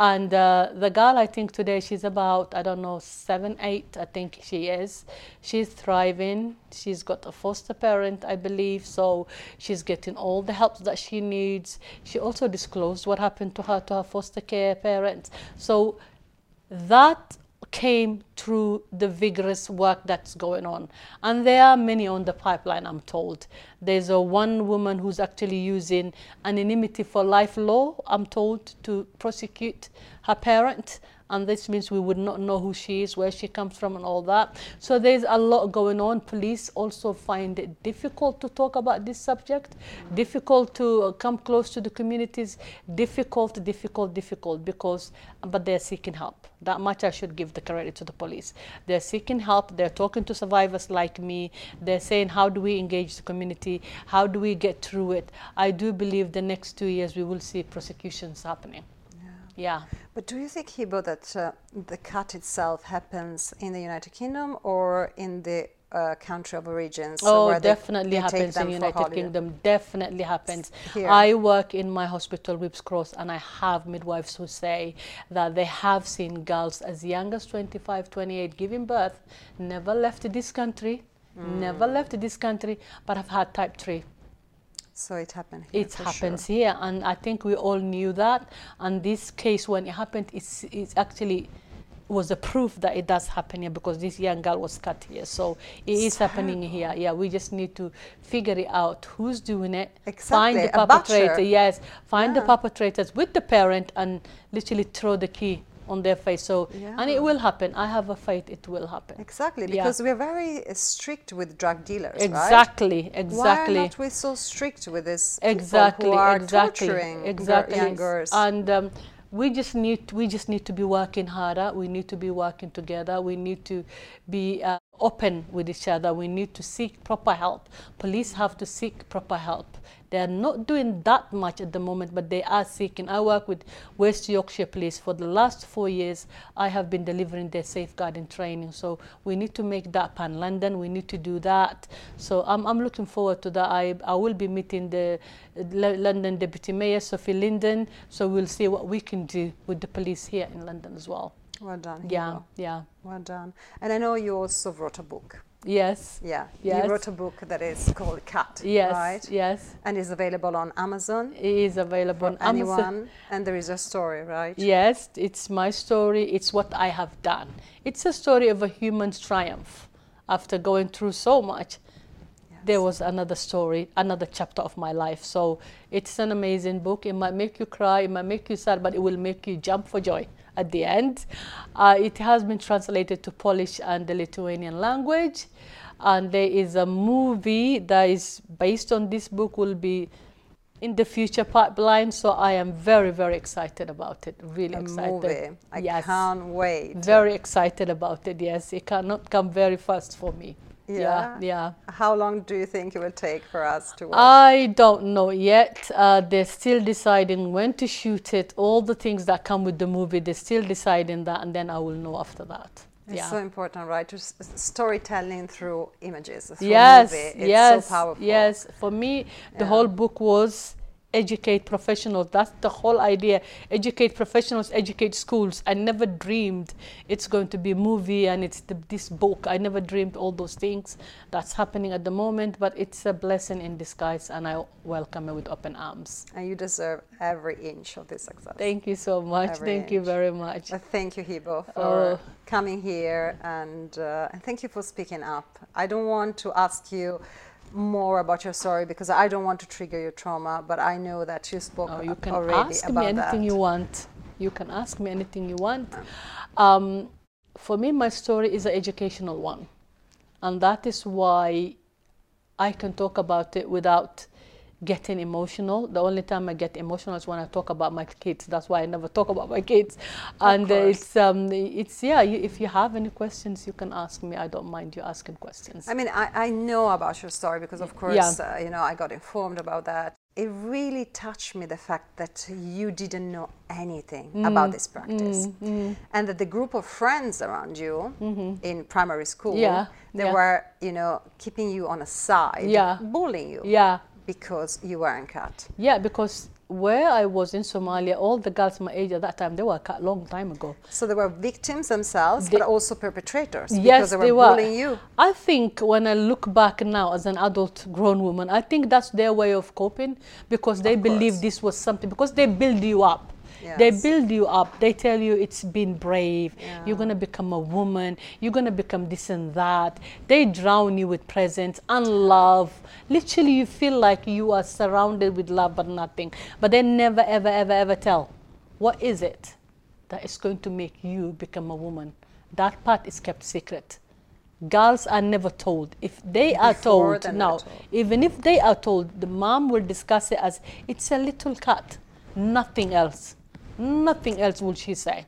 And uh, the girl, I think today she's about, I don't know, seven, eight, I think she is. She's thriving. She's got a foster parent, I believe. So she's getting all the help that she needs. She also disclosed what happened to her, to her foster care parents. So that came through the vigorous work that's going on. And there are many on the pipeline, I'm told. There's a one woman who's actually using anonymity for life law, I'm told, to prosecute her parent. And this means we would not know who she is, where she comes from, and all that. So there's a lot going on. Police also find it difficult to talk about this subject, difficult to come close to the communities, difficult, difficult, difficult, because, but they're seeking help. That much I should give the credit to the police. They're seeking help. They're talking to survivors like me. They're saying, how do we engage the community? How do we get through it? I do believe the next two years we will see prosecutions happening. Yeah. But do you think, Hibo, that uh, the cut itself happens in the United Kingdom or in the uh, country of origins? Oh, where definitely happens in for United? Kingdom. Definitely happens. Here. I work in my hospital, Whipps Cross, and I have midwives who say that they have seen girls as young as 25, 28 giving birth, never left this country, never Mm. left this country, but have had type 3. So it happened here It happens sure. here, and I think we all knew that. And this case, when it happened, it's, it's actually was a proof that it does happen here because this young girl was cut here. So it is It's happening here. Yeah, we just need to figure it out who's doing it, Exactly, find the perpetrator. Yes, find the perpetrators with the parent and literally throw the key on their face. So yeah. and it will happen. I have a faith it will happen. Exactly, Yeah. because we're very uh, strict with drug dealers, right? Exactly, exactly. Why are not we so strict with this people exactly who are exactly torturing exactly young girls? and um, we just need we just need to be working harder we need to be working together we need to be uh, open with each other we need to seek proper help police have to seek proper help they are not doing that much at the moment but they are seeking i work with west yorkshire police for the last four years i have been delivering their safeguarding training so we need to make that pan london we need to do that so i'm, I'm looking forward to that I, I will be meeting the london deputy mayor sophie linden so we'll see what we can do with the police here in london as well well done. yeah Hibo. yeah Well done. And I know you also wrote a book. Yes Yeah. Yes. You wrote a book that is called Cut. yes Right. yes And is available on Amazon it is available on Amazon. anyone. And there is a story, right? Yes, it's my story. It's what I have done. It's a story of a human's triumph. After going through so much, there was another story, another chapter of my life. So it's an amazing book. It might make you cry, it might make you sad, but it will make you jump for joy at the end. Uh, it has been translated to Polish and the Lithuanian language. And there is a movie that is based on this book, will be in the future pipeline. So I am very, very excited about it. Really A excited. movie. I yes. can't wait. Very excited about it. Yes, it cannot come very fast for me. Yeah. yeah. How long do you think it will take for us to watch? I don't know yet. Uh, they're still deciding when to shoot it. All the things that come with the movie, they're still deciding that, and then I will know after that. It's yeah. so important, right? To s- storytelling through images, through yes, movie. It's yes, so powerful. yes. For me, the Yeah. whole book was educate professionals. That's the whole idea. Educate professionals, educate schools. I never dreamed it's going to be a movie and it's the, this book. I never dreamed all those things that's happening at the moment, but it's a blessing in disguise, and I welcome it with open arms. And you deserve every inch of this success. Thank you so much. Every Thank you very much. Thank you, Hibo, for Oh. coming here and, uh, and thank you for speaking up. I don't want to ask you more about your story because I don't want to trigger your trauma, but I know that you spoke Oh, you can already ask about me anything that. you want. You can ask me anything you want. Um, for me, my story is an educational one, and that is why I can talk about it without getting emotional. The only time I get emotional is when I talk about my kids. That's why I never talk about my kids. and uh, it's um, it's yeah. You, if you have any questions, you can ask me. I don't mind you asking questions. I mean, I, I know about your story because, of course, Yeah. uh, you know, I got informed about that. It really touched me the fact that you didn't know anything Mm, about this practice, and that the group of friends around you in primary school, Mm-hmm. Yeah, they yeah. were, you know, keeping you on a side, Yeah. bullying you, yeah. Because you weren't cut. Yeah, because where I was in Somalia, all the girls my age at that time, they were cut long time ago. So they were victims themselves, They- but also perpetrators yes, because they were they were. bullying you. I think when I look back now as an adult grown woman, I think that's their way of coping because they Of believe course. this was something, because they build you up. They build you up. They tell you it's been brave. Yeah. You're going to become a woman. You're going to become this and that. They drown you with presents and love. Literally, you feel like you are surrounded with love but nothing. But they never, ever, ever, ever tell what is it that is going to make you become a woman. That part is kept secret. Girls are never told. If they are told now, told. even if they are told, the mom will discuss it as it's a little cut, nothing else. Nothing else will she say.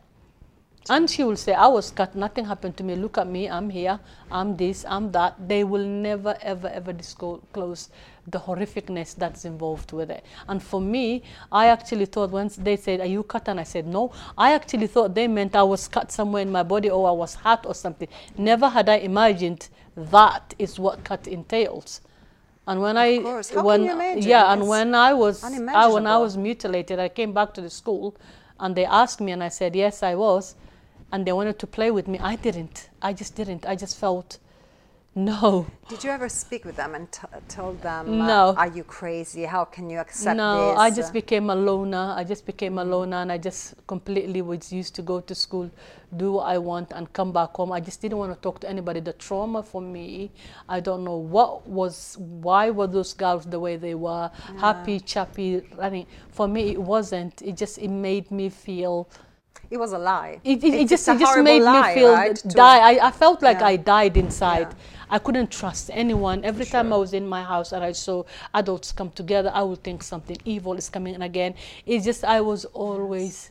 And she will say, I was cut, nothing happened to me. Look at me, I'm here, I'm this, I'm that. They will never, ever, ever disclose the horrificness that's involved with it. And for me, I actually thought once they said, Are you cut? And I said, No. I actually thought they meant I was cut somewhere in my body or I was hurt or something. Never had I imagined that is what cut entails. And when I course. How can when yeah, and when I was I, when I was mutilated, I came back to the school and they asked me and I said, Yes, I was. And they wanted to play with me. I didn't. I just didn't. I just felt no. Did you ever speak with them and t- tell them, uh, No. are you crazy? How can you accept no, this? I just became a loner. I just became a loner and I just completely was used to go to school, do what I want and come back home. I just didn't want to talk to anybody. The trauma for me, I don't know what was, why were those girls the way they were, happy, chappy, running. For me, it wasn't. It just, it made me feel, it was a lie. it, it, it just, it just made lie, me feel right? To- die. I, I felt like Yeah. I died inside. Yeah. I couldn't trust anyone. Every time I was in my house and I saw adults come together, I would think something evil is coming in again. It's just I was always,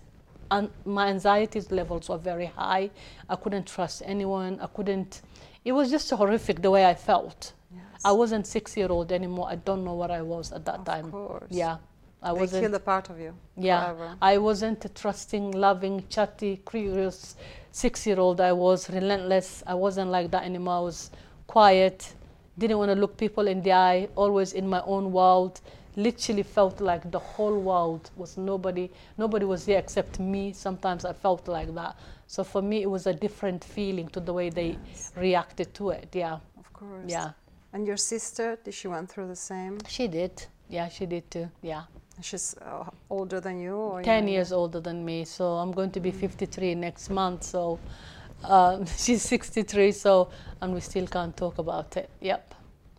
and my anxiety levels were very high. I couldn't trust anyone. I couldn't. It was just horrific the way I felt. Yes. I wasn't six year old anymore. I don't know what I was at that Of time. course. Yeah, I they wasn't. killed a part of you. Yeah, forever. I wasn't a trusting, loving, chatty, curious six-year-old. I was relentless. I wasn't like that anymore. I was quiet, didn't want to look people in the eye, always in my own world. Literally felt like the whole world was nobody. Nobody was there except me. Sometimes I felt like that. So for me, it was a different feeling to the way they Yes. reacted to it. Yeah, Of course. yeah. And your sister, did she went through the same? She did. Yeah, she did too. Yeah. She's uh, older than you, or 10 younger? years older than me so i'm going to be 53 next month so um, (laughs) she's 63 so and we still can't talk about it. Yep.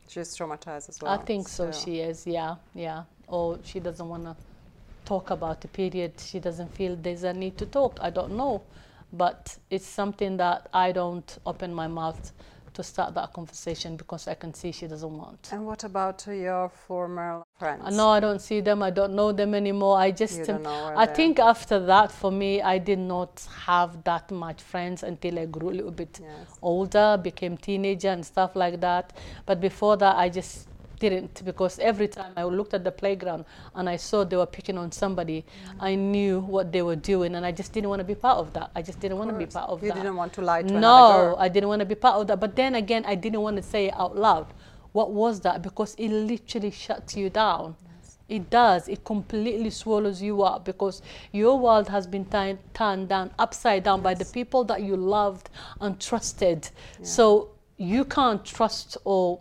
She's traumatized as well. i think so she is yeah yeah. Or she doesn't want to talk about the period. She doesn't feel there's a need to talk. I don't know. But it's something that i don't open my mouth to start that conversation because i can see she doesn't want And what about your former friends? Uh, No, I don't see them. I don't know them anymore. I just, um, I they are. think after that, for me, I did not have that much friends until I grew a little bit Yes. older, became teenager and stuff like that. But before that, I just didn't because every time I looked at the playground and I saw they were picking on somebody, Mm. I knew what they were doing, and I just didn't want to be part of that. I just didn't want to be part of You that. didn't want to lie to no, girl. I didn't want to be part of that. But then again, I didn't want to say it out loud. What was that? Because it literally shuts you down. It does. It completely swallows you up because your world has been turn- turned down, upside down by the people that you loved and trusted. So you can't trust or you-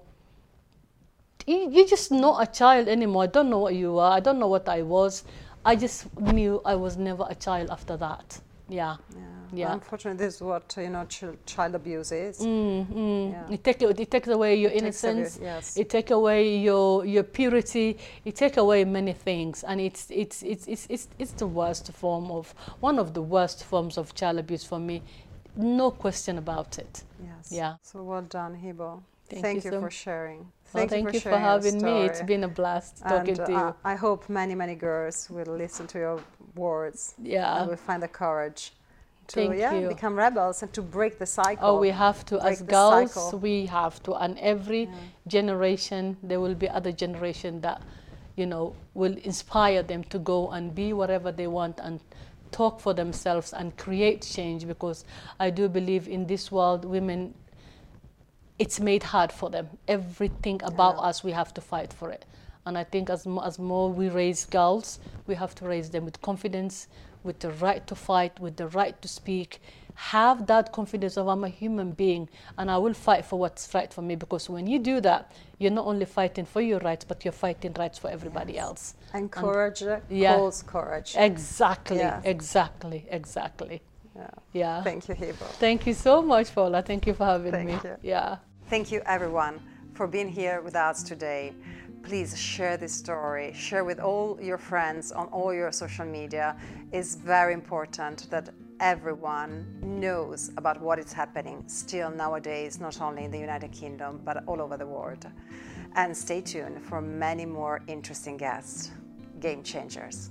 you're just not a child anymore. I don't know what you are. I don't know what I was. I just knew I was never a child after that. Yeah. Yeah. Yeah. Unfortunately, this is what you know ch- child abuse is. Mm, mm. Yeah. It take it takes away your takes innocence. yes. It takes away your your purity. It takes away many things, and it's it's it's it's it's, it's the worst form of one of the worst forms of child abuse for me. No question about it. Yes. Yeah. So well done, Hibo. Thank Thank, you you, so for m- sharing. Well, Thank, thank you for, you for having me. It's been a blast talking and to you. uh, I hope many, many girls will listen to your words Yeah. and will find the courage to Thank yeah, you. become rebels and to break the cycle. Oh, we have to, break as girls, cycle. we have to. And every Yeah. generation, there will be other generation that, you know, will inspire them to go and be whatever they want and talk for themselves and create change. Because I do believe in this world, women, it's made hard for them. Everything about Yeah. us, we have to fight for it. And I think as, as more we raise girls, we have to raise them with confidence, with the right to fight, with the right to speak. Have that confidence of I'm a human being and I will fight for what's right for me. Because when you do that, you're not only fighting for your rights, but you're fighting rights for everybody Yes. else. and courage uh, yeah. calls courage. Exactly, Yes. exactly, exactly. Yeah. Yeah. Thank you, Hibo. Thank you so much, Paula. Thank you for having Thank me. you. Yeah. Thank you, everyone, for being here with us today. Please share this story, share with all your friends on all your social media. It's very important that everyone knows about what is happening still nowadays, not only in the United Kingdom, but all over the world. And stay tuned for many more interesting guests, game changers.